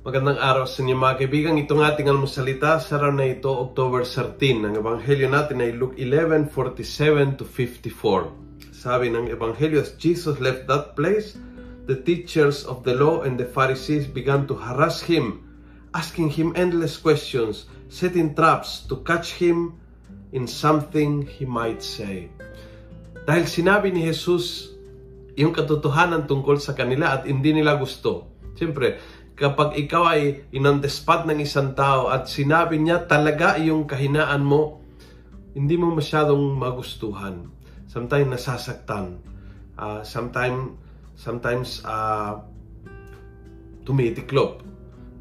Magandang araw sa inyo mga kaibigan. Itong ating almusalita sa araw na ito, October 13. Ang ebanghelyo natin ay Luke 11:47 to 54. Sabi ng ebanghelyo, as Jesus left that place, the teachers of the law and the Pharisees began to harass him, asking him endless questions, setting traps to catch him in something he might say. Dahil sinabi ni Jesus yung katotohanan tungkol sa kanila at hindi nila gusto. Siyempre, kapag ikaw ay inondespot ng isang tao at sinabi niya talaga yung kahinaan mo, hindi mo masyadong magustuhan. Sometimes nasasaktan. Uh, sometimes, sometimes uh, tumitiklop.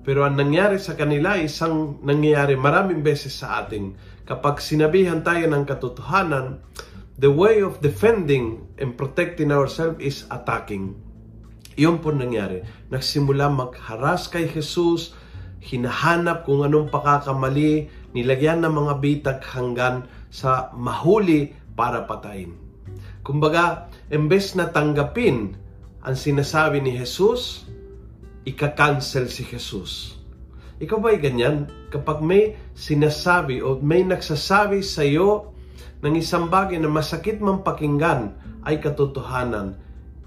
Pero ang nangyari sa kanila, isang nangyayari maraming beses sa atin. Kapag sinabihan tayo ng katotohanan, the way of defending and protecting ourselves is attacking iyon po nangyari. Nagsimula magharas kay Jesus, hinahanap kung anong pakakamali, nilagyan ng mga bitag hanggan sa mahuli para patayin. Kumbaga, embes na tanggapin ang sinasabi ni Jesus, ika-cancel si Jesus. Ikaw ba'y ganyan? Kapag may sinasabi o may nagsasabi sa iyo ng isang bagay na masakit mang pakinggan ay katotohanan,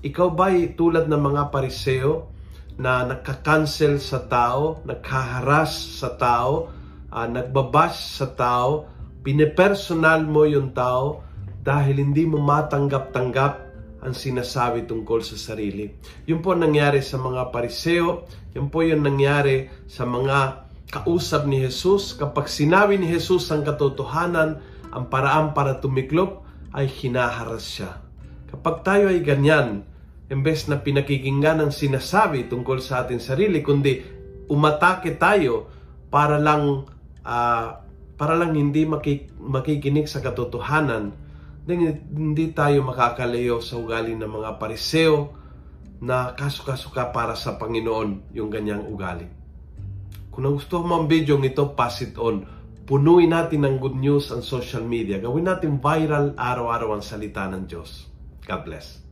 ikaw ba'y tulad ng mga pariseo na nagka-cancel sa tao, nagkaharas sa tao, uh, nagbabash sa tao, pinepersonal mo yung tao dahil hindi mo matanggap-tanggap ang sinasabi tungkol sa sarili. Yun po nangyari sa mga pariseo, yun po yung nangyari sa mga kausap ni Jesus. Kapag sinabi ni Jesus ang katotohanan, ang paraan para tumiklop ay hinaharas siya. Kapag tayo ay ganyan, Imbes na pinakikinggan ang sinasabi tungkol sa ating sarili, kundi umatake tayo para lang uh, para lang hindi makik- makikinig sa katotohanan, then hindi tayo makakalayo sa ugali ng mga pariseo na kasuka-suka para sa Panginoon yung ganyang ugali. Kung nagustuhan mo ang video nito, pass it on. Punuin natin ng good news ang social media. Gawin natin viral araw-araw ang salita ng Diyos. God bless.